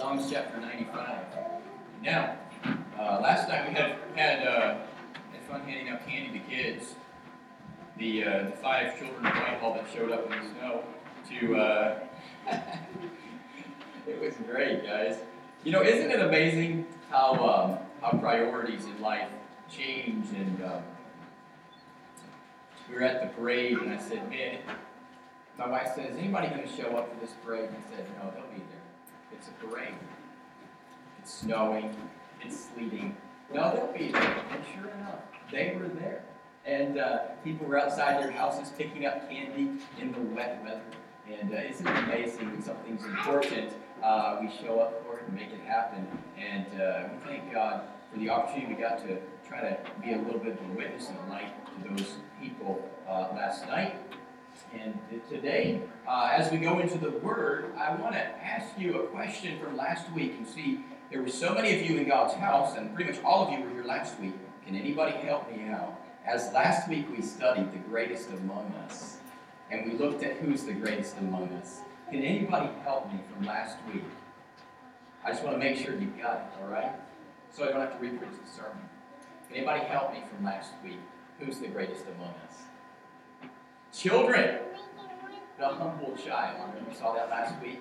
Psalms chapter 95. Now, uh, last night we had had, uh, had fun handing out candy to kids. The, uh, the five children of Whitehall that showed up in the snow to. Uh, it was great, guys. You know, isn't it amazing how um, how priorities in life change? And um, we were at the parade, and I said, "Man, my wife says, anybody going to show up for this parade?" And I said, "No, they'll be. It's a parade. It's snowing. It's sleeting. No, they'll be there." And sure enough, they were there. And uh, people were outside their houses picking up candy in the wet weather. And uh, isn't it amazing when something's important, uh, we show up for it and make it happen. And uh, we thank God for the opportunity we got to try to be a little bit of a witness and a light to those people uh, last night. And today, uh, as we go into the Word, I want to ask you a question from last week. And see, there were so many of you in God's house, and pretty much all of you were here last week. Can anybody help me out? As last week we studied the greatest among us, and we looked at who's the greatest among us. Can anybody help me from last week? I just want to make sure you got it, all right? So I don't have to repreach the sermon. Can anybody help me from last week? Who's the greatest among us? Children. The humble child. We saw that last week?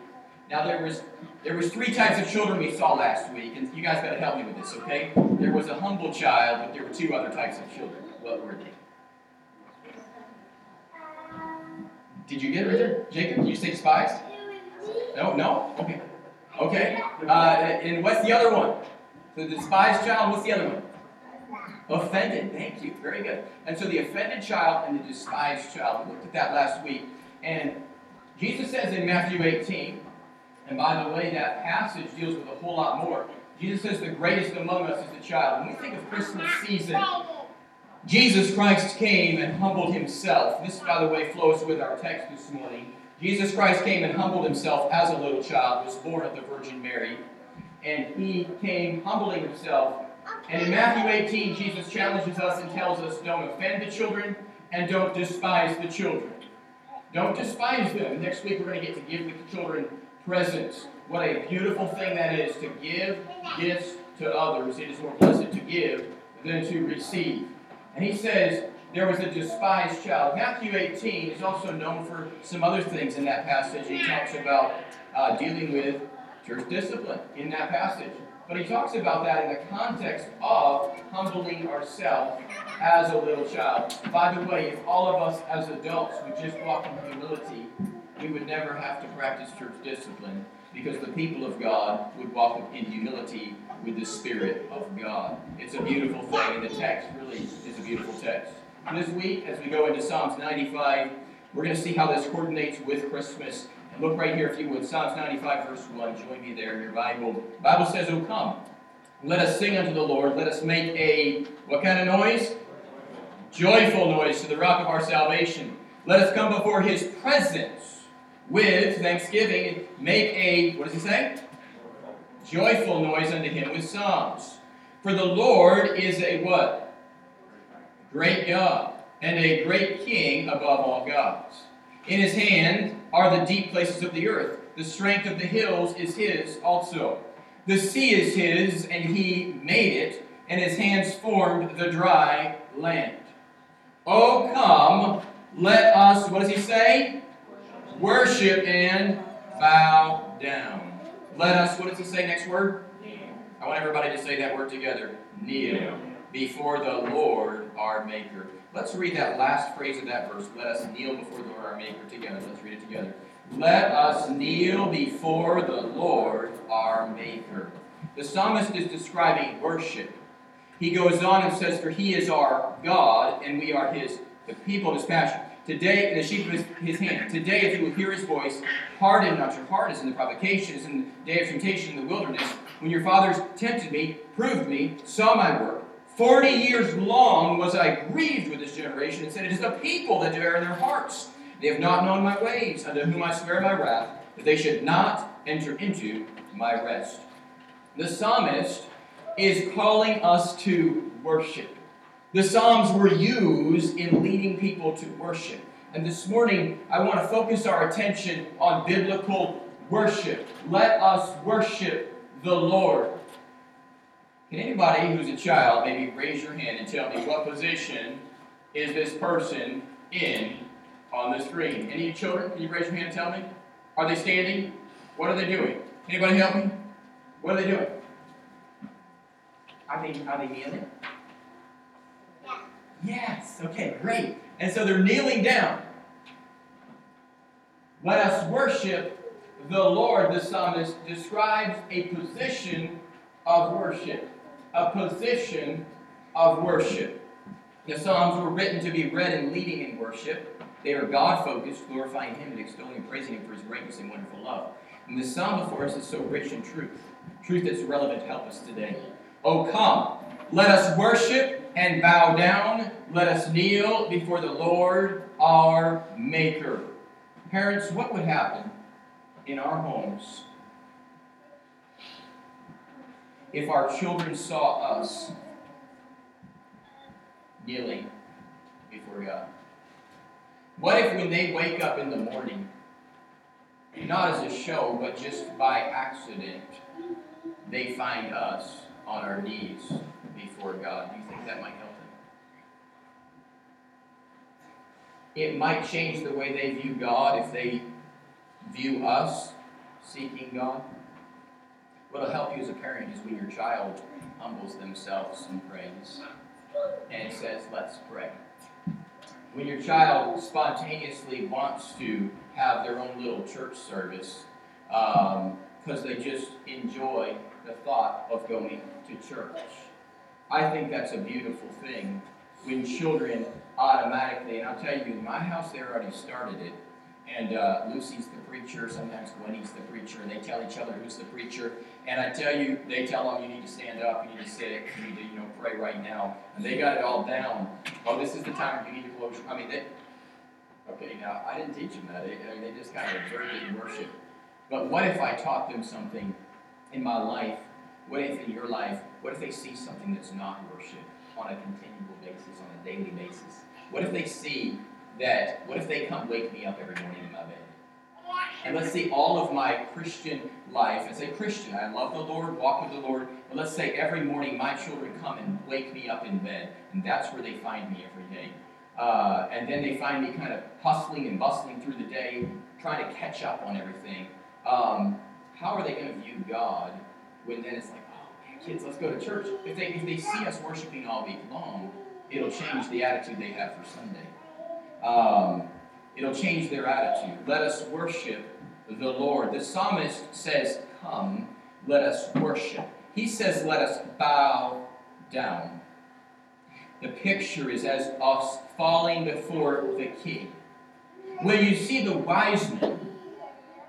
Now there was there was three types of children we saw last week, and you guys got to help me with this, okay? There was a humble child, but there were two other types of children. What were they? Did you get it right? Jacob, did you say despised? No, no? Okay. Okay. Uh, and what's the other one? So The despised child, what's the other one? Offended. Thank you. Very good. And so the offended child and the despised child. We looked at that last week. And Jesus says in Matthew 18, and by the way, that passage deals with a whole lot more. Jesus says the greatest among us is the child. When we think of Christmas season, Jesus Christ came and humbled himself. This, by the way, flows with our text this morning. Jesus Christ came and humbled himself as a little child, was born of the Virgin Mary, and he came humbling himself. And in Matthew 18, Jesus challenges us and tells us don't offend the children and don't despise the children. Don't despise them. Next week, we're going to get to give the children presents. What a beautiful thing that is to give gifts to others. It is more blessed to give than to receive. And he says, there was a despised child. Matthew 18 is also known for some other things in that passage. He talks about uh, dealing with church discipline in that passage. But he talks about that in the context of humbling ourselves as a little child. By the way, if all of us as adults would just walk in humility, we would never have to practice church discipline because the people of God would walk in humility with the Spirit of God. It's a beautiful thing, and the text really is a beautiful text. This week, as we go into Psalms 95, we're going to see how this coordinates with Christmas. Look right here, if you would, Psalms 95, verse 1. Join me there in your Bible. The Bible says, Oh, come, let us sing unto the Lord. Let us make a, what kind of noise? Joyful noise to the rock of our salvation. Let us come before his presence with thanksgiving. Make a, what does he say? Joyful noise unto him with psalms. For the Lord is a what? Great God, and a great King above all gods. In his hand are the deep places of the earth. The strength of the hills is his also. The sea is his, and he made it, and his hands formed the dry land. Oh, come, let us, what does he say? Worship and bow down. Let us, what does he say next word? I want everybody to say that word together. Kneel before the Lord our Maker. Let's read that last phrase of that verse. Let us kneel before the Lord our Maker together. Let's read it together. Let us kneel before the Lord our Maker. The psalmist is describing worship. He goes on and says, For he is our God, and we are his the people of his pasture. Today, the sheep of his, his hand. Today, if you will hear his voice, harden not your heart as in the provocation, as in the day of temptation in the wilderness, when your fathers tempted me, proved me, saw my work. Forty years long was I grieved with this generation, and said, It is the people that err in their hearts. They have not known my ways, unto whom I swear my wrath, that they should not enter into my rest. The psalmist is calling us to worship. The Psalms were used in leading people to worship. And this morning, I want to focus our attention on biblical worship. Let us worship the Lord. Can anybody who's a child maybe raise your hand and tell me what position is this person in on the screen? Any children? Can you raise your hand and tell me? Are they standing? What are they doing? Anybody help me? What are they doing? Are they are they kneeling? Yes. Okay, great. And so they're kneeling down. Let us worship the Lord. The psalmist describes a position of worship. A position of worship. The Psalms were written to be read and leading in worship. They are God focused, glorifying Him and extolling and praising Him for His greatness and wonderful love. And the Psalm before us is so rich in truth, truth that's relevant to help us today. Oh, come, let us worship and bow down. Let us kneel before the Lord our Maker. Parents, what would happen in our homes if our children saw us kneeling before God? What if when they wake up in the morning, not as a show, but just by accident, they find us on our knees before God? Do you think that might help them? It might change the way they view God if they view us seeking God. What'll help you as a parent is when your child humbles themselves and prays and says, Let's pray. When your child spontaneously wants to have their own little church service because um, they just enjoy the thought of going to church. I think that's a beautiful thing when children automatically, and I'll tell you, in my house, they already started it. And uh, Lucy's the preacher, sometimes Gwenny's the preacher, and they tell each other who's the preacher. And I tell you, they tell them you need to stand up, you need to sit, you need to, you know, pray right now. And they got it all down. Oh, this is the time you need to close. I mean, they, okay, now I didn't teach them that. They, I mean, they just kind of observed it and worship. But what if I taught them something in my life? What if in your life? What if they see something that's not worship on a continual basis, on a daily basis? What if they see that, what if they come wake me up every morning in my bed? And let's say all of my Christian life as a Christian. I love the Lord, walk with the Lord. But let's say every morning my children come and wake me up in bed, and that's where they find me every day. Uh, and then they find me kind of hustling and bustling through the day, trying to catch up on everything. Um, how are they going to view God when then it's like, oh, kids, let's go to church? If they, if they see us worshiping all week long, it'll change the attitude they have for Sunday. Um, it'll change their attitude. Let us worship the Lord. The psalmist says, Come, let us worship. He says, Let us bow down. The picture is as us falling before the king. When you see the wise men,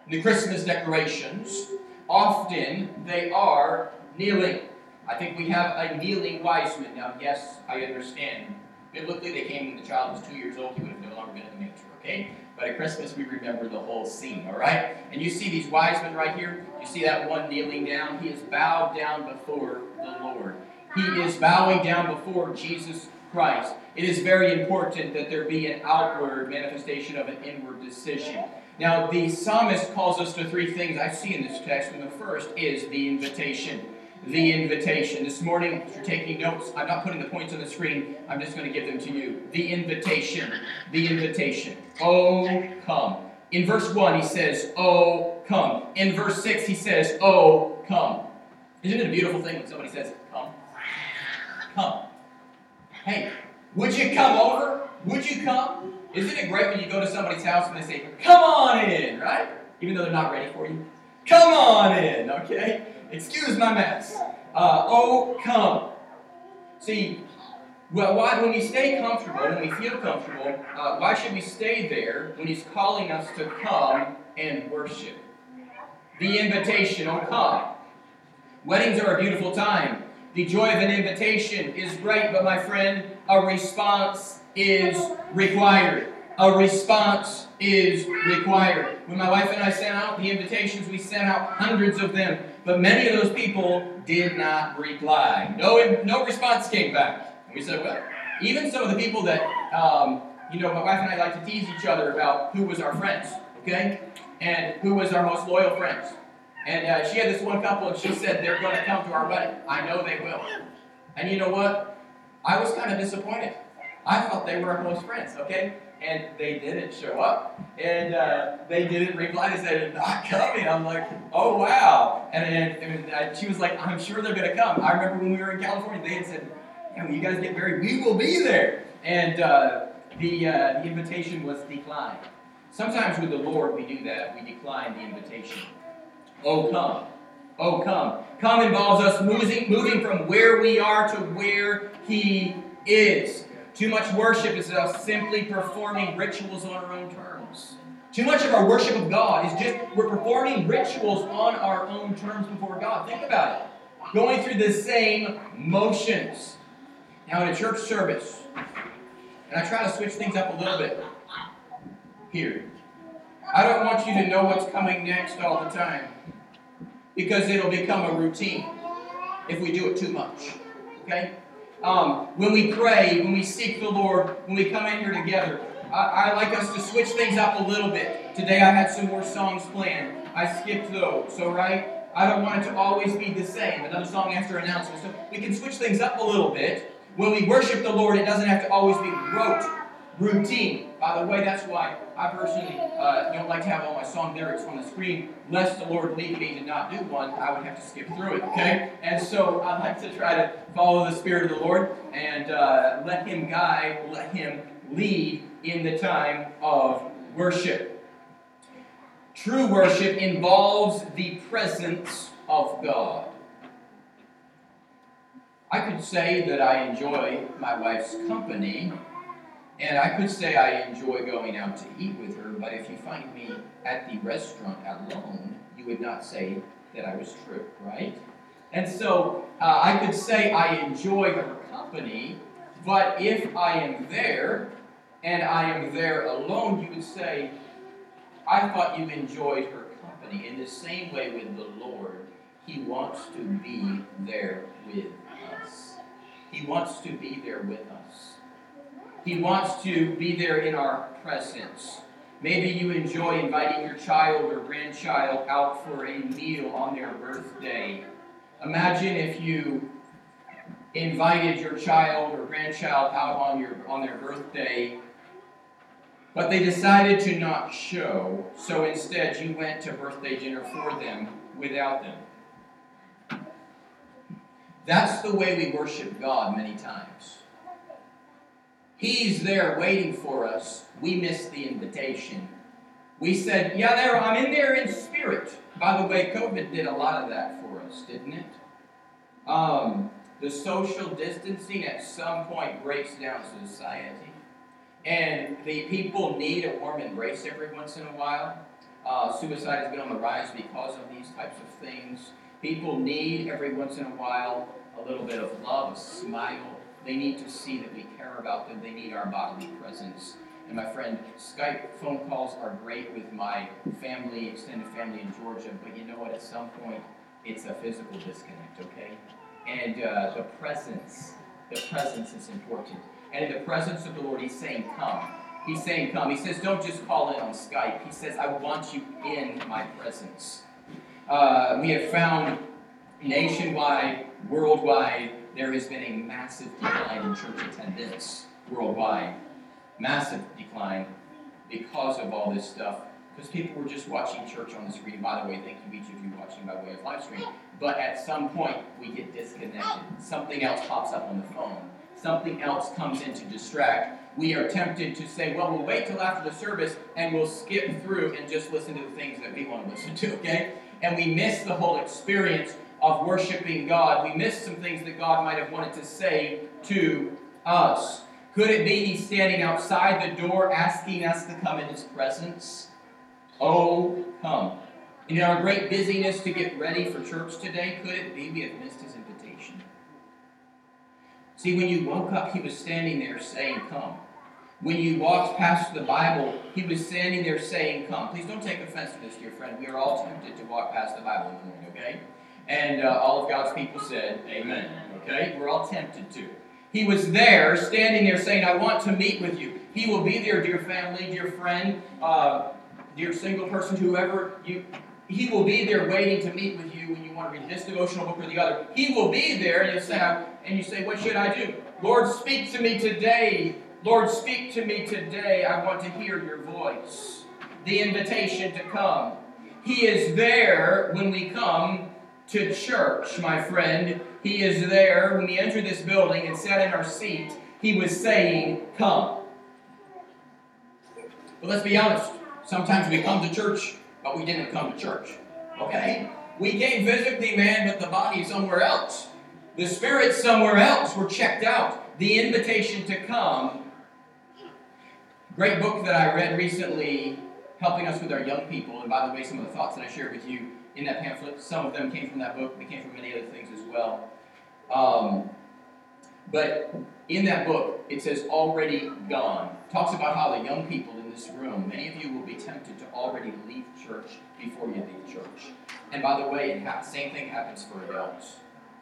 the Christmas decorations, often they are kneeling. I think we have a kneeling wise man. Now, yes, I understand. Biblically, they came when the child was two years old. He would have in manger, okay? But at Christmas, we remember the whole scene, all right? And you see these wise men right here. You see that one kneeling down? He is bowed down before the Lord. He is bowing down before Jesus Christ. It is very important that there be an outward manifestation of an inward decision. Now, the psalmist calls us to three things I see in this text, and the first is the invitation the invitation. This morning, if you're taking notes, I'm not putting the points on the screen, I'm just going to give them to you. The invitation. The invitation. Oh, come. In verse 1, he says, Oh, come. In verse 6, he says, Oh, come. Isn't it a beautiful thing when somebody says, Come? Come. Hey, would you come over? Would you come? Isn't it great when you go to somebody's house and they say, Come on in, right? Even though they're not ready for you? Come on in, okay? Excuse my mess. Uh, oh, come. See, well, why, when we stay comfortable, when we feel comfortable, uh, why should we stay there when He's calling us to come and worship? The invitation, oh, come. Weddings are a beautiful time. The joy of an invitation is great, but my friend, a response is required. A response is required. When my wife and I sent out the invitations, we sent out hundreds of them. But many of those people did not reply. No, no response came back. And we said, well, even some of the people that, um, you know, my wife and I like to tease each other about who was our friends, okay? and who was our most loyal friends. And uh, she had this one couple, and she said, They're going to come to our wedding. I know they will. And you know what? I was kind of disappointed. I thought they were our close friends, okay? And they didn't show up. And uh, they didn't reply. They said, not coming. I'm like, oh, wow. And, and, and uh, she was like, I'm sure they're going to come. I remember when we were in California, they had said, yeah, when you guys get married, we will be there. And uh, the, uh, the invitation was declined. Sometimes with the Lord, we do that. We decline the invitation. Oh, come. Oh, come. Come involves us moving, moving from where we are to where He is. Too much worship is us simply performing rituals on our own terms. Too much of our worship of God is just we're performing rituals on our own terms before God. Think about it. Going through the same motions. Now, in a church service, and I try to switch things up a little bit here. I don't want you to know what's coming next all the time because it'll become a routine if we do it too much. Okay? Um, when we pray, when we seek the Lord, when we come in here together, I, I, like us to switch things up a little bit. Today I had some more songs planned. I skipped those, so right? I don't want it to always be the same. Another song after announcement. So we can switch things up a little bit. When we worship the Lord, it doesn't have to always be rote, routine. By the way, that's why I personally uh, don't like to have all my song lyrics on the screen, lest the Lord lead me to not do one. I would have to skip through it, okay? And so I like to try to follow the Spirit of the Lord and uh, let Him guide, let Him lead in the time of worship. True worship involves the presence of God. I could say that I enjoy my wife's company and I could say I enjoy going out to eat with her, but if you find me at the restaurant alone, you would not say that I was true, right? And so uh, I could say I enjoy her company, but if I am there and I am there alone, you would say, I thought you enjoyed her company. In the same way with the Lord, He wants to be there with us. He wants to be there with us. He wants to be there in our presence. Maybe you enjoy inviting your child or grandchild out for a meal on their birthday. Imagine if you invited your child or grandchild out on your on their birthday, but they decided to not show, so instead you went to birthday dinner for them without them. That's the way we worship God many times. He's there waiting for us. We missed the invitation. We said, Yeah, there, I'm in there in spirit. By the way, COVID did a lot of that for us, didn't it? Um, the social distancing at some point breaks down society. And the people need a warm embrace every once in a while. Uh, suicide has been on the rise because of these types of things. People need every once in a while a little bit of love, a smile, they need to see that we care about them. They need our bodily presence. And my friend, Skype phone calls are great with my family, extended family in Georgia, but you know what? At some point, it's a physical disconnect, okay? And uh, the presence, the presence is important. And in the presence of the Lord, He's saying, Come. He's saying, Come. He says, Don't just call in on Skype. He says, I want you in my presence. Uh, we have found nationwide, worldwide, there has been a massive decline in church attendance worldwide. Massive decline because of all this stuff. Because people were just watching church on the screen. By the way, thank you each of you watching by way of live stream. But at some point, we get disconnected. Something else pops up on the phone. Something else comes in to distract. We are tempted to say, well, we'll wait till after the service and we'll skip through and just listen to the things that we want to listen to, okay? And we miss the whole experience of worshiping God. We miss some things that God might have wanted to say to us. Could it be He's standing outside the door asking us to come in His presence? Oh, come. In our great busyness to get ready for church today, could it be we have missed His invitation? See, when you woke up, He was standing there saying, Come. When you walked past the Bible, He was standing there saying, Come. Please don't take offense to this, dear friend. We are all tempted to walk past the Bible in the morning, okay? And uh, all of God's people said, Amen. Okay? We're all tempted to. He was there, standing there saying, I want to meet with you. He will be there, dear family, dear friend. Uh, dear single person, whoever you, he will be there waiting to meet with you when you want to read this devotional book or the other. He will be there, and you say, and you say, "What should I do?" Lord, speak to me today. Lord, speak to me today. I want to hear your voice. The invitation to come. He is there when we come to church, my friend. He is there when he entered this building and sat in our seat. He was saying, Come. But let's be honest. Sometimes we come to church, but we didn't come to church. Okay? We came physically, man, but the body somewhere else. The spirit somewhere else. We're checked out. The invitation to come. Great book that I read recently, helping us with our young people. And by the way, some of the thoughts that I shared with you in that pamphlet, some of them came from that book. They came from many other things as well. Um, but in that book, it says already gone. Talks about how the young people in this room, many of you will be tempted to already leave church before you leave church. And by the way, it ha- same thing happens for adults.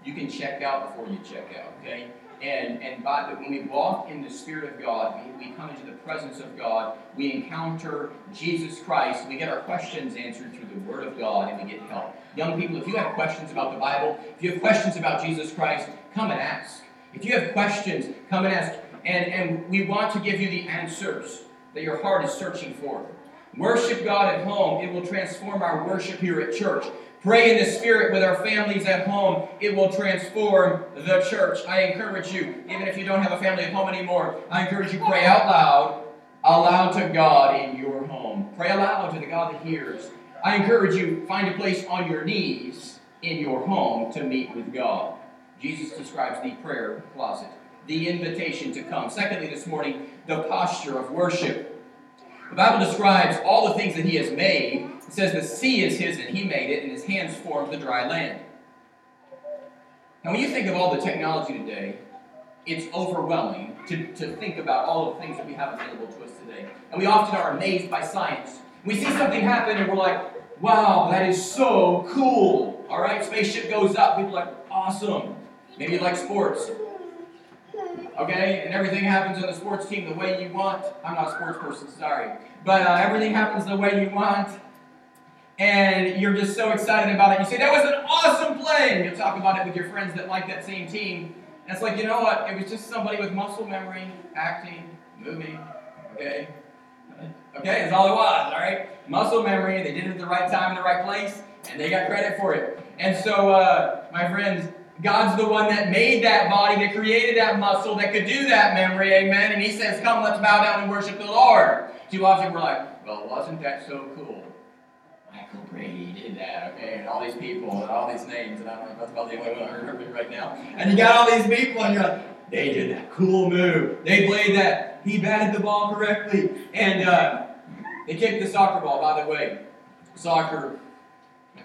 You can check out before you check out, okay? And and by when we walk in the Spirit of God, we, we come into the presence of God, we encounter Jesus Christ, we get our questions answered through the Word of God, and we get help. Young people, if you have questions about the Bible, if you have questions about Jesus Christ, come and ask. If you have questions, come and ask. And, and we want to give you the answers that your heart is searching for. Worship God at home. It will transform our worship here at church. Pray in the Spirit with our families at home. It will transform the church. I encourage you, even if you don't have a family at home anymore, I encourage you pray out loud, aloud to God in your home. Pray aloud to the God that hears. I encourage you, find a place on your knees in your home to meet with God. Jesus describes the prayer closet, the invitation to come. Secondly, this morning, the posture of worship. The Bible describes all the things that He has made. It says the sea is His and He made it, and His hands formed the dry land. Now, when you think of all the technology today, it's overwhelming to, to think about all the things that we have available to us today. And we often are amazed by science. We see something happen and we're like, wow, that is so cool. All right, spaceship goes up, people are like, awesome. Maybe you like sports. Okay, and everything happens on the sports team the way you want. I'm not a sports person, sorry. But uh, everything happens the way you want. And you're just so excited about it. You say, that was an awesome play. And you talk about it with your friends that like that same team. And it's like, you know what? It was just somebody with muscle memory, acting, moving. Okay? Okay, that's all it was, all right? Muscle memory, they did it at the right time in the right place, and they got credit for it. And so, uh, my friends, God's the one that made that body, that created that muscle, that could do that memory, amen? And He says, Come, let's bow down and worship the Lord. Too often we're like, Well, wasn't that so cool? Michael Brady did that, okay? And all these people and all these names, and I don't know if that's about the only one I remember right now. And you got all these people, and you're like, They did that cool move. They played that. He batted the ball correctly. And uh, they kicked the soccer ball, by the way. Soccer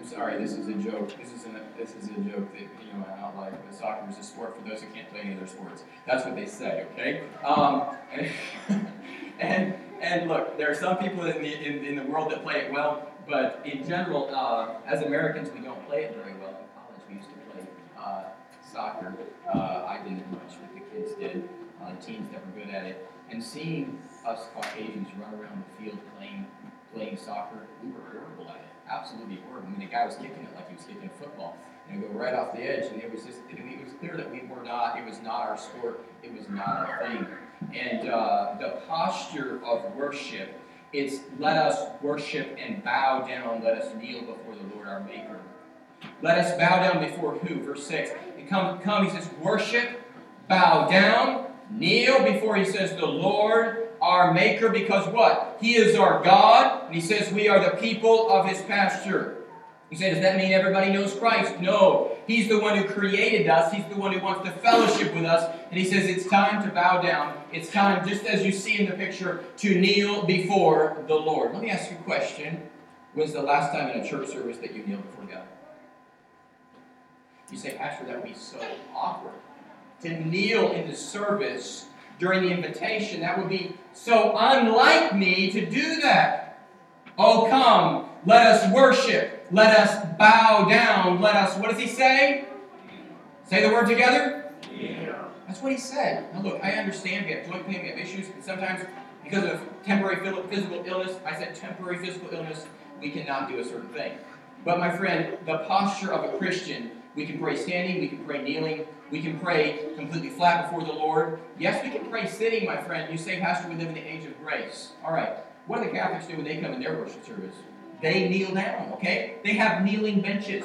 Sorry, this is a joke. This isn't a, this is a joke that you know I don't like. But soccer is a sport for those who can't play any other sports. That's what they say, okay? Um, and, and and look, there are some people in the in, in the world that play it well, but in general, uh, as Americans, we don't play it very well. In college, we used to play uh, soccer. Uh, I didn't much, but the kids did. Uh, teams that were good at it. And seeing us Caucasians run around the field playing playing soccer, we were horrible at it absolutely horrible. I mean, the guy was kicking it like he was kicking a football, and go right off the edge. And it was just, I mean, it was clear that we were not. It was not our sport. It was not our thing. And uh, the posture of worship, it's let us worship and bow down. Let us kneel before the Lord our Maker. Let us bow down before who? Verse six. It come, come. He says, worship, bow down, kneel before. He says, the Lord our Maker because what? He is our God, and He says we are the people of His pasture. You say, does that mean everybody knows Christ? No. He's the one who created us. He's the one who wants to fellowship with us. And he says it's time to bow down. It's time, just as you see in the picture, to kneel before the Lord. Let me ask you a question. When's the last time in a church service that you kneeled before God? You say, Pastor, that would be so awkward. To kneel in the service during the invitation. That would be so unlike me to do that. Oh, come, let us worship. Let us bow down. Let us, what does he say? Say the word together? Yeah. That's what he said. Now, look, I understand we have joint pain, we have issues, and sometimes because of temporary physical illness, I said temporary physical illness, we cannot do a certain thing. But my friend, the posture of a Christian, we can pray standing, we can pray kneeling, we can pray completely flat before the Lord. Yes, we can pray sitting, my friend. You say, Pastor, we live in the age of grace. All right. What do the Catholics do when they come in their worship service? They kneel down, okay? They have kneeling benches.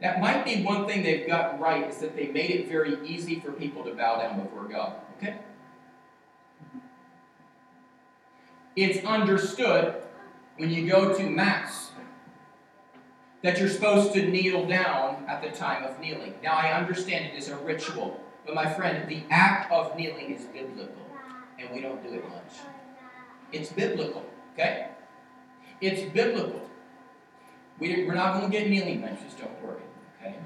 That might be one thing they've got right is that they made it very easy for people to bow down before God, okay? It's understood when you go to Mass that you're supposed to kneel down at the time of kneeling. Now, I understand it is a ritual, but my friend, the act of kneeling is biblical, and we don't do it much. It's biblical, okay? It's biblical. We, we're not going to get kneeling benches, don't worry, okay?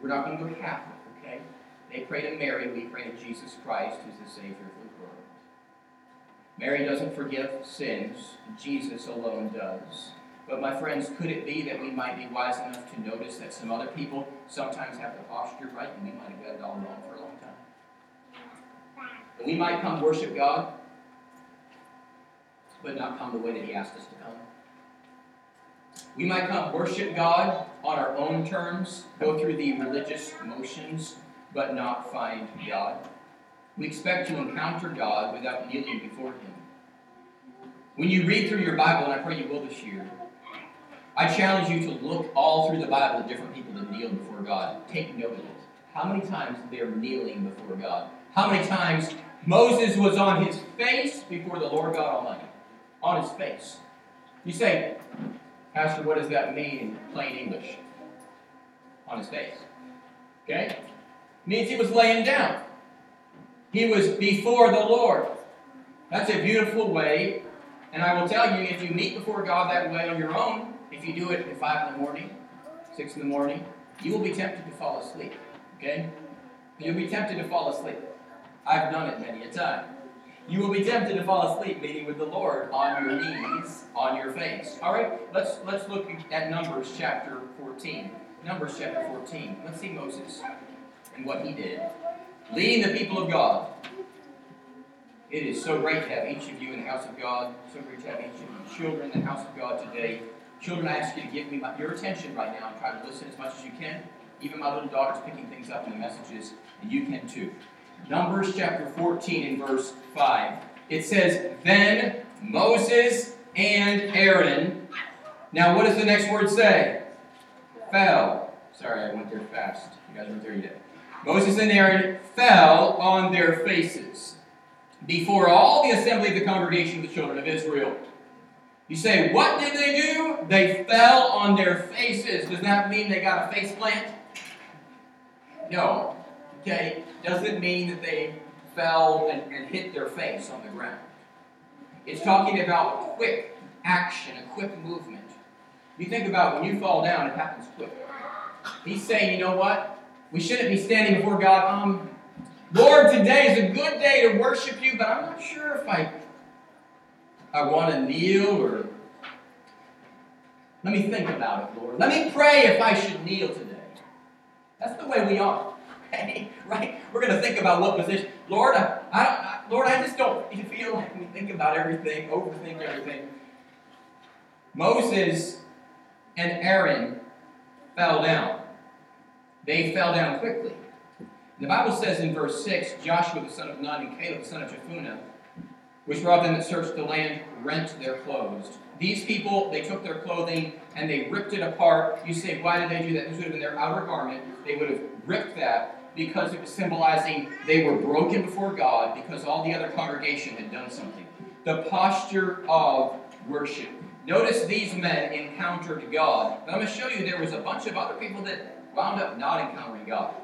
We're not going to go Catholic, okay? They pray to Mary, we pray to Jesus Christ, who's the Savior of the world. Mary doesn't forgive sins, Jesus alone does. But my friends, could it be that we might be wise enough to notice that some other people sometimes have the posture right and we might have got it all wrong for a long time? And we might come worship God, but not come the way that He asked us to come. We might come worship God on our own terms, go through the religious motions, but not find God. We expect to encounter God without kneeling before Him. When you read through your Bible, and I pray you will this year, I challenge you to look all through the Bible at different people that kneel before God. Take note of it. How many times they're kneeling before God? How many times Moses was on his face before the Lord God Almighty? On his face. You say, Pastor, what does that mean in plain English? On his face. Okay? Means he was laying down. He was before the Lord. That's a beautiful way. And I will tell you, if you meet before God that way on your own, if you do it at 5 in the morning, 6 in the morning, you will be tempted to fall asleep. Okay? You'll be tempted to fall asleep. I've done it many a time. You will be tempted to fall asleep meeting with the Lord on your knees, on your face. All right, let's let's look at Numbers chapter 14. Numbers chapter 14. Let's see Moses and what he did, leading the people of God. It is so great to have each of you in the house of God. So great to have each of you children in the house of God today. Children, I ask you to give me my, your attention right now and try to listen as much as you can. Even my little daughter's picking things up in the messages, and you can too. Numbers chapter 14 and verse 5. It says, Then Moses and Aaron. Now, what does the next word say? Fell. Sorry, I went there fast. You guys weren't there yet. Moses and Aaron fell on their faces before all the assembly of the congregation of the children of Israel. You say, what did they do? They fell on their faces. Does that mean they got a face plant? No. Okay? Doesn't mean that they fell and, and hit their face on the ground. It's talking about quick action, a quick movement. You think about when you fall down, it happens quick. He's saying, you know what? We shouldn't be standing before God. Um, Lord, today is a good day to worship you, but I'm not sure if I I want to kneel or let me think about it, Lord. Let me pray if I should kneel today. That's the way we are. Right? We're going to think about what position. Lord, I, I, I, Lord, I just don't feel like we think about everything, overthink everything. Moses and Aaron fell down. They fell down quickly. The Bible says in verse 6 Joshua the son of Nun and Caleb the son of Jephunneh which robbed them that searched the land, rent their clothes. These people, they took their clothing and they ripped it apart. You say, why did they do that? This would have been their outer garment. They would have ripped that because it was symbolizing they were broken before God because all the other congregation had done something. The posture of worship. Notice these men encountered God. But I'm going to show you there was a bunch of other people that wound up not encountering God.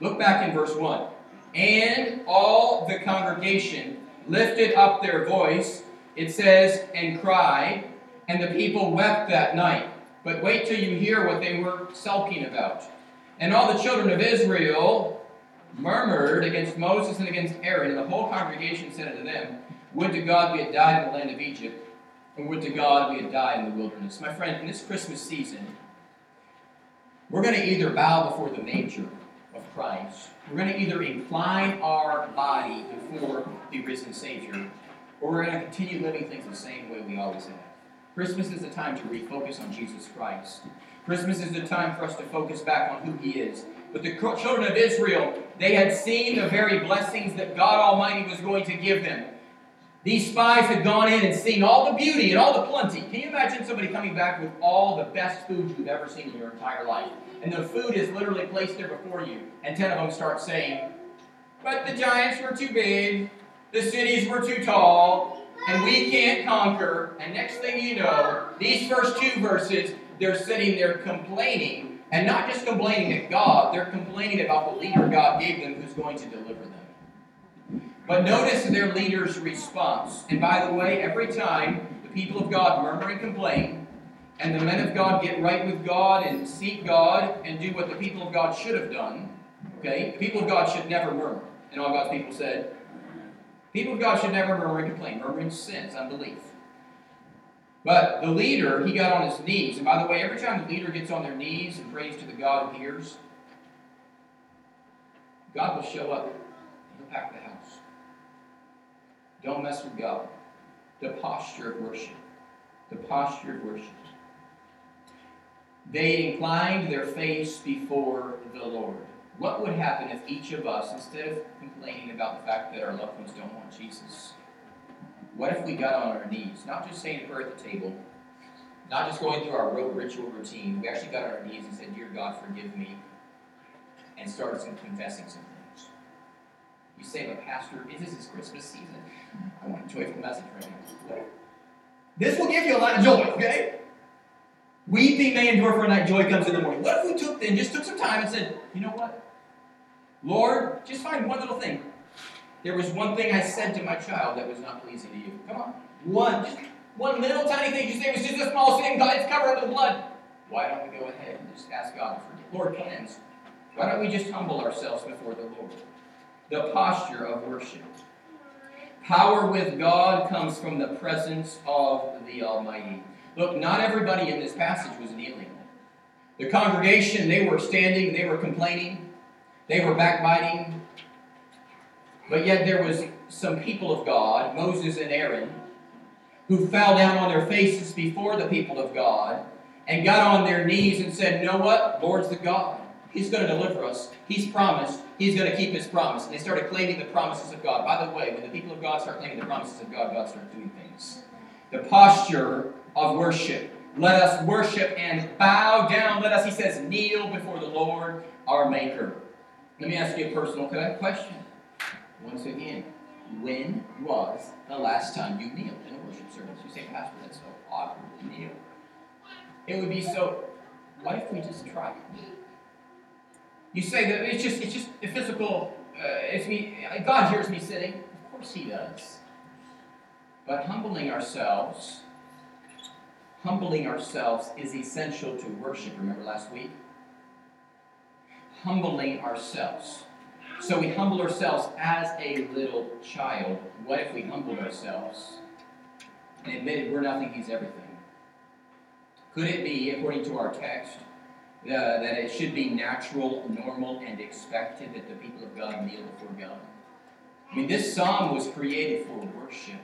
Look back in verse 1. And all the congregation lifted up their voice, it says, and cried, and the people wept that night. But wait till you hear what they were sulking about. And all the children of Israel murmured against Moses and against Aaron, and the whole congregation said unto them, Would to God we had died in the land of Egypt, and would to God we had died in the wilderness. My friend, in this Christmas season, we're going to either bow before the manger of Christ, we're going to either incline our body before the risen Savior, or we're going to continue living things the same way we always have. Christmas is a time to refocus on Jesus Christ. Christmas is a time for us to focus back on who He is. But the children of Israel, they had seen the very blessings that God Almighty was going to give them. These spies had gone in and seen all the beauty and all the plenty. Can you imagine somebody coming back with all the best food you've ever seen in your entire life? And the food is literally placed there before you, and ten of them start saying, But the giants were too big, the cities were too tall, and we can't conquer. And next thing you know, these first two verses, they're sitting there complaining, and not just complaining at God, they're complaining about the leader God gave them who's going to deliver them. But notice their leader's response. And by the way, every time the people of God murmur and complain, and the men of God get right with God and seek God and do what the people of God should have done, okay? The people of God should never murmur. And all God's people said, People of God should never murmur and complain. Murmuring sins, unbelief. But the leader, he got on his knees. And by the way, every time the leader gets on their knees and prays to the God who hears, God will show up. He'll pack the house. Don't mess with God. The posture of worship. The posture of worship. They inclined their face before the Lord. What would happen if each of us, instead of complaining about the fact that our loved ones don't want Jesus, what if we got on our knees, not just saying a prayer at the table, not just going through our ritual routine, we actually got on our knees and said, Dear God, forgive me, and started confessing some. You say, but Pastor, this is Christmas season. I want a joyful message right now. This will give you a lot of joy, okay? Weeping may endure for a night, joy comes in the morning. What if we took and just took some time and said, you know what? Lord, just find one little thing. There was one thing I said to my child that was not pleasing to you. Come on. One. Just one little tiny thing. You say it was just a small sin. God, it's covered in blood. Why don't we go ahead and just ask God to forgive? Lord, cleanse. Why don't we just humble ourselves before the Lord? The posture of worship. Power with God comes from the presence of the Almighty. Look, not everybody in this passage was kneeling. The congregation, they were standing, they were complaining. They were backbiting. But yet there was some people of God, Moses and Aaron, who fell down on their faces before the people of God and got on their knees and said, know what? Lord's the God. He's going to deliver us. He's promised. He's going to keep his promise. And they started claiming the promises of God. By the way, when the people of God start claiming the promises of God, God starts doing things. The posture of worship. Let us worship and bow down. Let us, he says, kneel before the Lord our Maker. Let me ask you a personal question. Once again, when was the last time you kneeled in a worship service? You say, Pastor, that's so awkward to kneel. It would be so. What if we just try? You say that it's just it's just a physical. Uh, it's me. God hears me sitting. Of course He does. But humbling ourselves, humbling ourselves is essential to worship. Remember last week humbling ourselves. So we humble ourselves as a little child. What if we humbled ourselves and admitted we're nothing, He's everything? Could it be, according to our text, uh, that it should be natural, normal, and expected that the people of God kneel before God? I mean, this psalm was created for worship.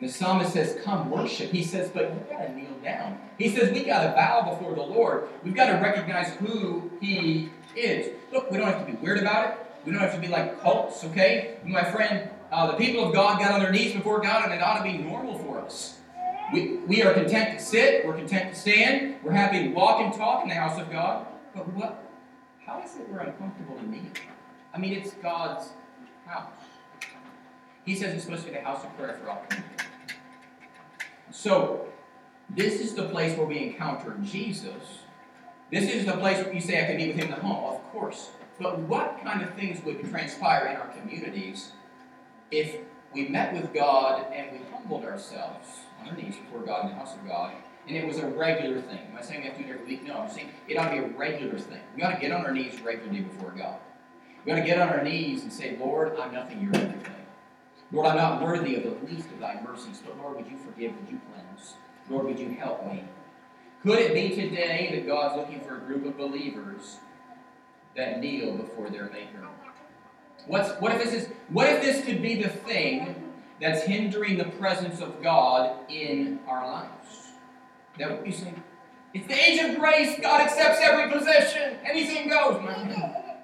And the psalmist says, Come worship. He says, But you got to kneel down. He says, We got to bow before the Lord. We've got to recognize who He is. Look, we don't have to be weird about it. We don't have to be like cults, okay? My friend, uh, the people of God got on their knees before God, and it ought to be normal for us. We, we are content to sit, we're content to stand, we're happy to walk and talk in the house of God. But what? How is it we're uncomfortable to meet? I mean, it's God's house. He says it's supposed to be the house of prayer for all people. So, this is the place where we encounter Jesus this is the place where you say I can meet with him in the home, of course. But what kind of things would transpire in our communities if we met with God and we humbled ourselves our knees before God in the house of God, and it was a regular thing? Am I saying we have to do it every week? No, I'm saying it ought to be a regular thing. We ought to get on our knees regularly before God. We ought to get on our knees and say, Lord, I'm nothing, you're everything. Lord, I'm not worthy of the least of thy mercies, but Lord, would you forgive, would you cleanse? Lord, would you help me? Could it be today that God's looking for a group of believers that kneel before their Maker? What's, what if this is what if this could be the thing that's hindering the presence of God in our lives. That what you say? It's the age of grace. God accepts every position. Anything goes.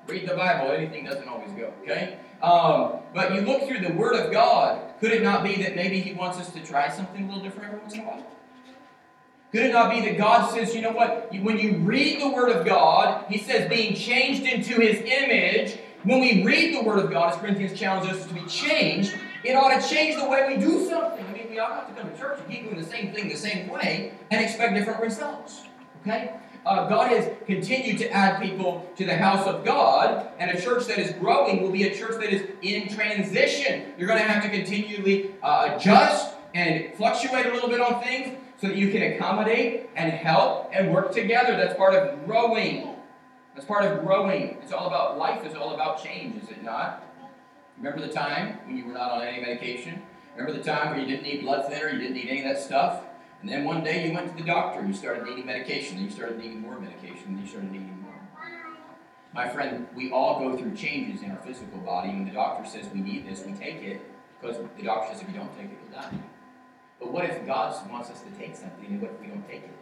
Read the Bible. Anything doesn't always go. Okay. Um, but you look through the Word of God. Could it not be that maybe He wants us to try something a little different every once in a while? Could it not be that God says, you know what? When you read the Word of God, He says, being changed into His image. When we read the Word of God, as Corinthians challenges us to be changed, it ought to change the way we do something. I mean, we ought not to come to church and keep doing the same thing the same way and expect different results. Okay? Uh, God has continued to add people to the house of God, and a church that is growing will be a church that is in transition. You're going to have to continually uh, adjust and fluctuate a little bit on things so that you can accommodate and help and work together. That's part of growing. That's part of growing. It's all about life, it's all about change, is it not? Remember the time when you were not on any medication? Remember the time where you didn't need blood thinner, you didn't need any of that stuff? And then one day you went to the doctor and you started needing medication, and you started needing more medication, and you started needing more. My friend, we all go through changes in our physical body. When the doctor says we need this, we take it because the doctor says if you don't take it, you'll die. But what if God wants us to take something and what if we don't take it?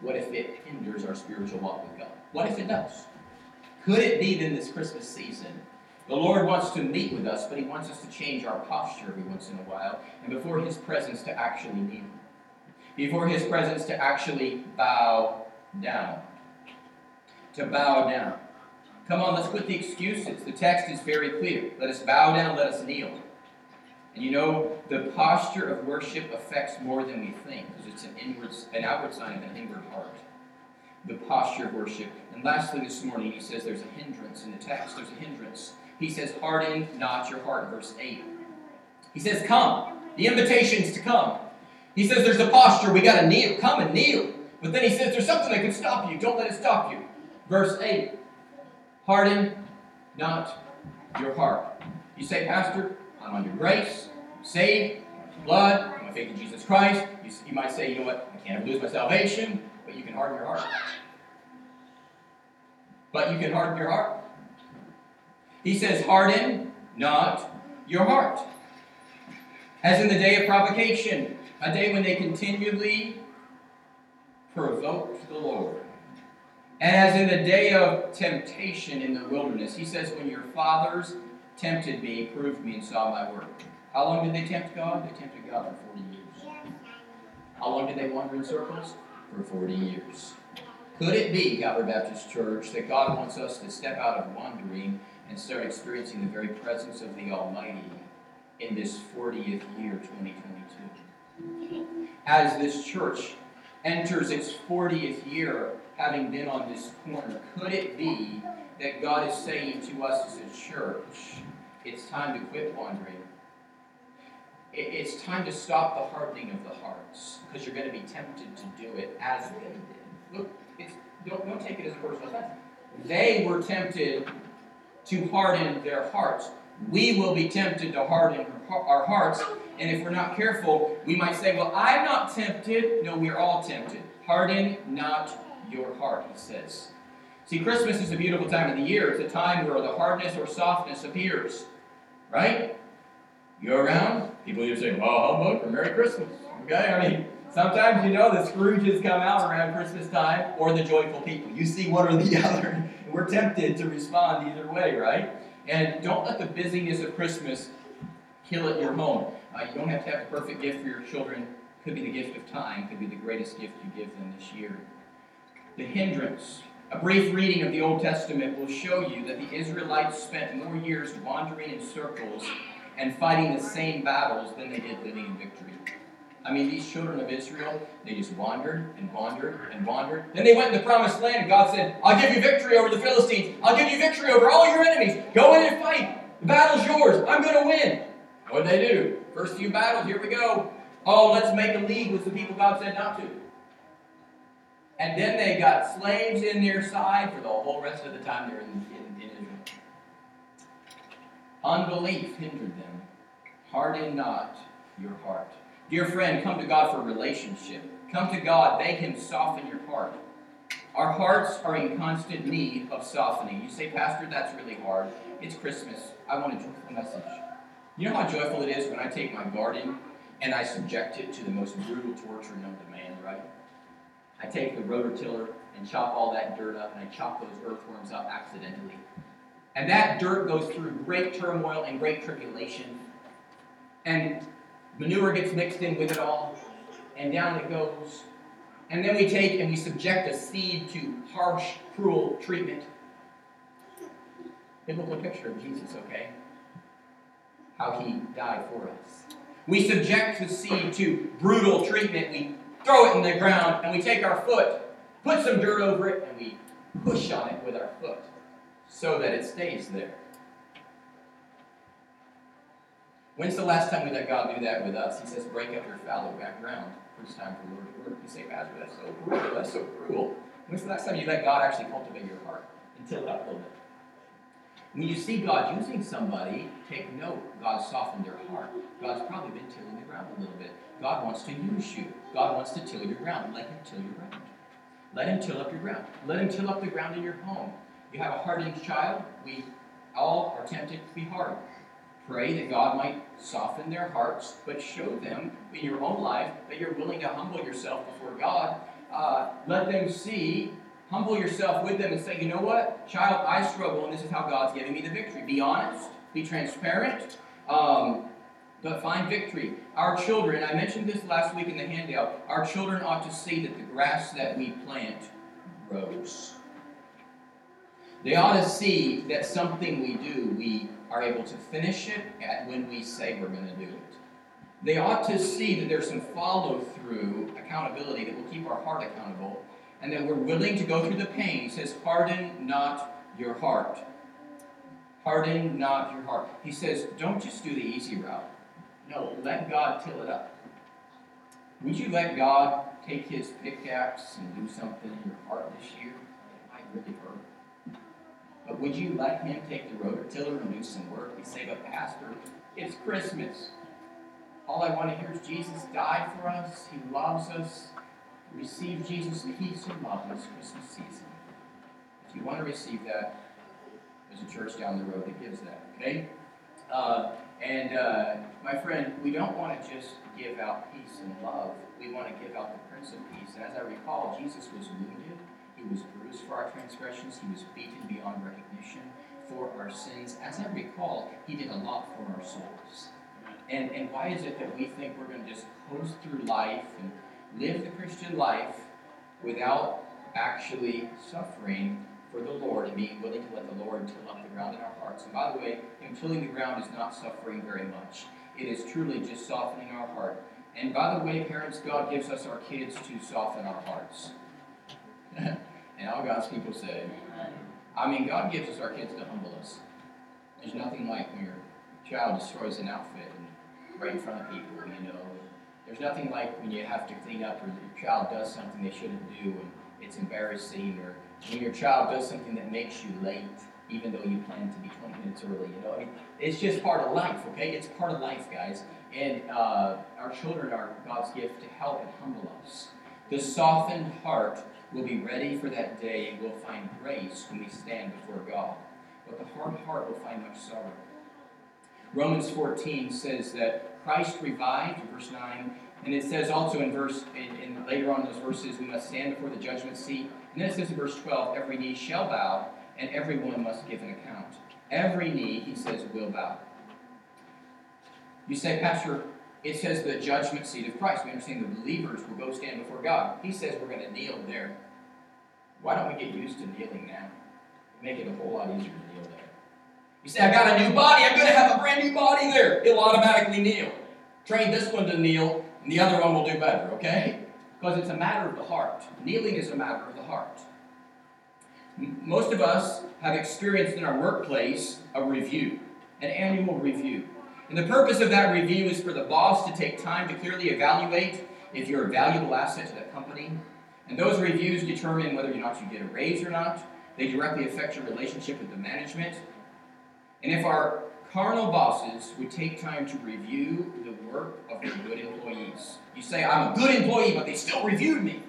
What if it hinders our spiritual walk with God? What if it does? Could it be in this Christmas season? The Lord wants to meet with us, but He wants us to change our posture every once in a while, and before His presence to actually kneel. Before His presence to actually bow down. To bow down. Come on, let's quit the excuses. The text is very clear. Let us bow down, let us kneel. And you know, the posture of worship affects more than we think, because it's an inward, an outward sign of an inward heart. The posture of worship. And lastly, this morning, he says there's a hindrance in the text. There's a hindrance. He says, Harden not your heart, verse 8. He says, Come. The invitation is to come. He says there's a posture, we got to kneel. Come and kneel. But then he says there's something that can stop you. Don't let it stop you. Verse 8 Harden not your heart. You say, Pastor, I'm under grace, I'm saved, blood, I'm faith in Jesus Christ. You, you might say, you know what, I can't lose my salvation, but you can harden your heart. But you can harden your heart. He says, harden not your heart. As in the day of provocation, a day when they continually provoked the Lord. And as in the day of temptation in the wilderness, he says, When your fathers tempted me, proved me, and saw my work. How long did they tempt God? They tempted God for 40 years. How long did they wander in circles? For 40 years. Could it be, Calvary Baptist Church, that God wants us to step out of wandering and start experiencing the very presence of the Almighty in this 40th year, 2022? As this church enters its 40th year, having been on this corner, could it be that God is saying to us as a church, it's time to quit wandering? It's time to stop the hardening of the hearts because you're going to be tempted to do it as they did. Look, don't, don't take it as a personal offense. They were tempted to harden their hearts. We will be tempted to harden our hearts, and if we're not careful, we might say, Well, I'm not tempted. No, we're all tempted. Harden not your heart, he says. See, Christmas is a beautiful time of the year. It's a time where the hardness or softness appears. Right? You around, people either say, Well, humbug or Merry Christmas. Okay? I mean, sometimes you know the Scrooges come out around Christmas time or the joyful people. You see one or the other. We're tempted to respond either way, right? And don't let the busyness of Christmas kill at your home. Uh, you don't have to have a perfect gift for your children. Could be the gift of time. Could be the greatest gift you give them this year. The hindrance. A brief reading of the Old Testament will show you that the Israelites spent more years wandering in circles and fighting the same battles than they did living in victory. I mean, these children of Israel, they just wandered and wandered and wandered. Then they went in the promised land, and God said, I'll give you victory over the Philistines. I'll give you victory over all your enemies. Go in and fight. The battle's yours. I'm going to win. What did they do? First few battles, here we go. Oh, let's make a league with the people God said not to. And then they got slaves in their side for the whole rest of the time they were in, in, in Israel. Unbelief hindered them. Harden not your heart. Dear friend, come to God for relationship. Come to God, beg Him soften your heart. Our hearts are in constant need of softening. You say, Pastor, that's really hard. It's Christmas. I want a joyful message. You know how joyful it is when I take my garden and I subject it to the most brutal torture known to man, right? I take the rototiller and chop all that dirt up, and I chop those earthworms up accidentally. And that dirt goes through great turmoil and great tribulation. And manure gets mixed in with it all, and down it goes. And then we take and we subject a seed to harsh, cruel treatment. Biblical picture of Jesus, okay? How he died for us. We subject the seed to brutal treatment. We throw it in the ground, and we take our foot, put some dirt over it, and we push on it with our foot so that it stays there. When's the last time we let God do that with us? He says, break up your fallow background. It's time for the Lord to work. You say, Pastor, that's so cruel. That's so cruel. When's the last time you let God actually cultivate your heart and till it up a little bit? When you see God using somebody, take note. God softened their heart. God's probably been tilling the ground a little bit. God wants to use you. God wants to till your ground. Let Him till your ground. Let Him till up your ground. Let Him till up the ground in your home. You have a hardened child. We all are tempted to be hard. Pray that God might soften their hearts, but show them in your own life that you're willing to humble yourself before God. Uh, let them see, humble yourself with them and say, you know what, child, I struggle, and this is how God's giving me the victory. Be honest, be transparent, um, but find victory. Our children, I mentioned this last week in the handout, our children ought to see that the grass that we plant grows. They ought to see that something we do, we are able to finish it at when we say we're going to do it. They ought to see that there's some follow through accountability that will keep our heart accountable and that we're willing to go through the pain. He says, Harden not your heart. Harden not your heart. He says, don't just do the easy route. No, let God till it up. Would you let God take his pickaxe and do something in your heart this year? It might really. But would you let him take the rototiller and do some work? You say, but Pastor, it's Christmas. All I want to hear is Jesus died for us. He loves us. Receive Jesus' peace and love this Christmas season. If you want to receive that, there's a church down the road that gives that. Okay? Uh, and uh, my friend, we don't want to just give out peace and love. We want to give out the Prince of Peace. And as I recall, Jesus was wounded he was bruised for our transgressions. He was beaten beyond recognition for our sins. As I recall, he did a lot for our souls. And, and why is it that we think we're going to just coast through life and live the Christian life without actually suffering for the Lord and being willing to let the Lord till up the ground in our hearts? And by the way, Him tilling the ground is not suffering very much. It is truly just softening our heart. And by the way, parents, God gives us our kids to soften our hearts. And all God's people say, I mean, God gives us our kids to humble us. There's nothing like when your child destroys an outfit right in front of people, you know. There's nothing like when you have to clean up or your child does something they shouldn't do and it's embarrassing, or when your child does something that makes you late, even though you plan to be 20 minutes early, you know. It's just part of life, okay? It's part of life, guys. And uh, our children are God's gift to help and humble us. The softened heart will be ready for that day and we'll find grace when we stand before God. But the hard heart will find much sorrow. Romans 14 says that Christ revived, verse 9, and it says also in verse in, in later on in those verses, we must stand before the judgment seat. And then it says in verse 12, every knee shall bow, and everyone must give an account. Every knee, he says, will bow. You say, Pastor, it says the judgment seat of Christ. We understand the believers will go stand before God. He says we're going to kneel there. Why don't we get used to kneeling now? Make it a whole lot easier to kneel there. You say, I got a new body. I'm going to have a brand new body there. It'll automatically kneel. Train this one to kneel, and the other one will do better, okay? Because it's a matter of the heart. Kneeling is a matter of the heart. Most of us have experienced in our workplace a review, an annual review. And the purpose of that review is for the boss to take time to clearly evaluate if you're a valuable asset to the company. And those reviews determine whether or not you get a raise or not. They directly affect your relationship with the management. And if our carnal bosses would take time to review the work of their good employees, you say, I'm a good employee, but they still reviewed me.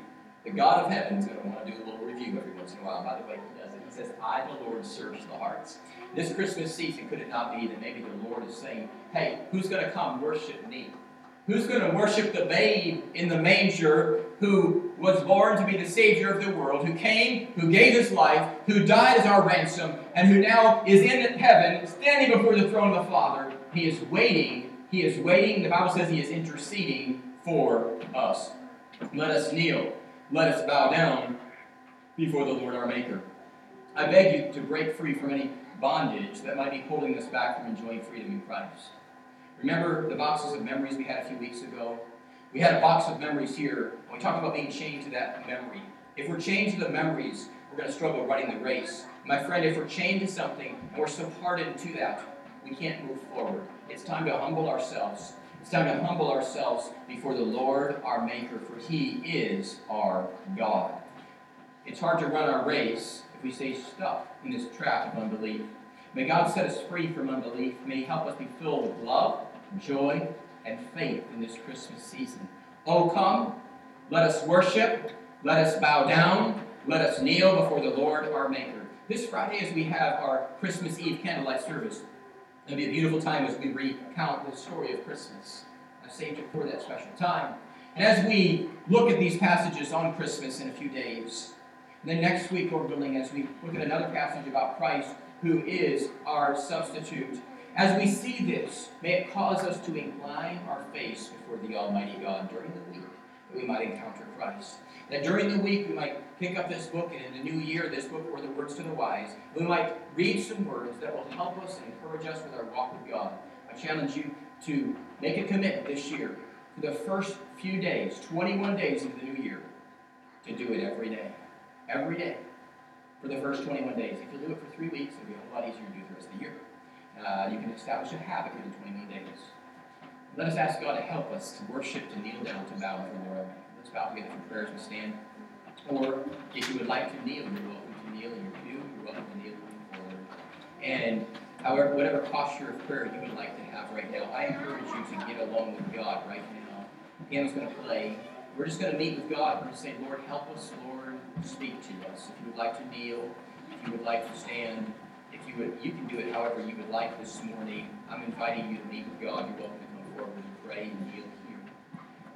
The God of heaven is going to want to do a little review every once in a while. By the way, he does it. He says, I, the Lord, search the hearts. This Christmas season, could it not be that maybe the Lord is saying, hey, who's going to come worship me? Who's going to worship the babe in the manger who was born to be the Savior of the world, who came, who gave his life, who died as our ransom, and who now is in heaven, standing before the throne of the Father? He is waiting. He is waiting. The Bible says he is interceding for us. Let us kneel. Let us bow down before the Lord our Maker. I beg you to break free from any bondage that might be holding us back from enjoying freedom in Christ. Remember the boxes of memories we had a few weeks ago? We had a box of memories here, and we talked about being chained to that memory. If we're chained to the memories, we're going to struggle running the race. My friend, if we're chained to something and we're so to that, we can't move forward. It's time to humble ourselves. It's time to humble ourselves before the Lord our Maker, for He is our God. It's hard to run our race if we stay stuck in this trap of unbelief. May God set us free from unbelief. May He help us be filled with love, joy, and faith in this Christmas season. Oh, come, let us worship, let us bow down, let us kneel before the Lord our Maker. This Friday, as we have our Christmas Eve candlelight service, it'll be a beautiful time as we recount the story of Christmas. I saved it for that special time. And as we look at these passages on Christmas in a few days, then next week, Lord willing, as we look at another passage about Christ, who is our substitute, as we see this, may it cause us to incline our face before the Almighty God during the week that we might encounter Christ. That during the week we might pick up this book, and in the new year, this book, or the words to the wise, we might read some words that will help us and encourage us with our walk with God. I challenge you to make a commitment this year for the first few days, 21 days into the new year, to do it every day. Every day. For the first 21 days. If you do it for three weeks, it'll be a lot easier to do the rest of the year. Uh, you can establish a habit in 21 days. Let us ask God to help us to worship, to kneel down, to bow before the Lord. Let's bow together for prayers and stand. Or if you would like to kneel, you're welcome to kneel in your pew. You're welcome to kneel forward. And however, whatever posture of prayer you would like to have right now, I encourage you to get along with God right now. Piano's going to play. We're just going to meet with God. We're going to say, Lord, help us, Lord, speak to us. If you would like to kneel, if you would like to stand, if you would, you can do it however you would like this morning. I'm inviting you to meet with God. You're welcome to come forward and pray and kneel here.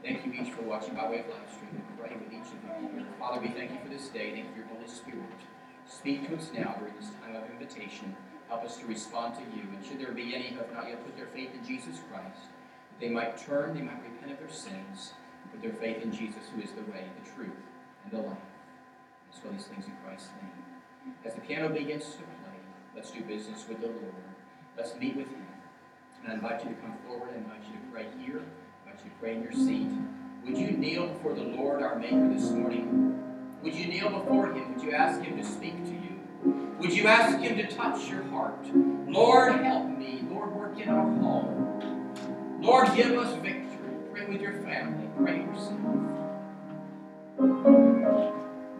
Thank you each for watching by way of live stream and pray with each of you. Father, we thank you for this day. Thank you for your Holy Spirit. Speak to us now during this time of invitation. Help us to respond to you. And should there be any who have not yet put their faith in Jesus Christ, they might turn, they might repent of their sins, put their faith in Jesus, who is the way, the truth, and the life. Let's all these things in Christ's name. As the piano begins to play, Let's do business with the Lord. Let's meet with Him. And I invite you to come forward. I invite you to pray here. I invite you to pray in your seat. Would you kneel before the Lord our Maker this morning? Would you kneel before Him? Would you ask Him to speak to you? Would you ask Him to touch your heart? Lord, help me. Lord, work in our home. Lord, give us victory. Pray with your family. Pray yourself.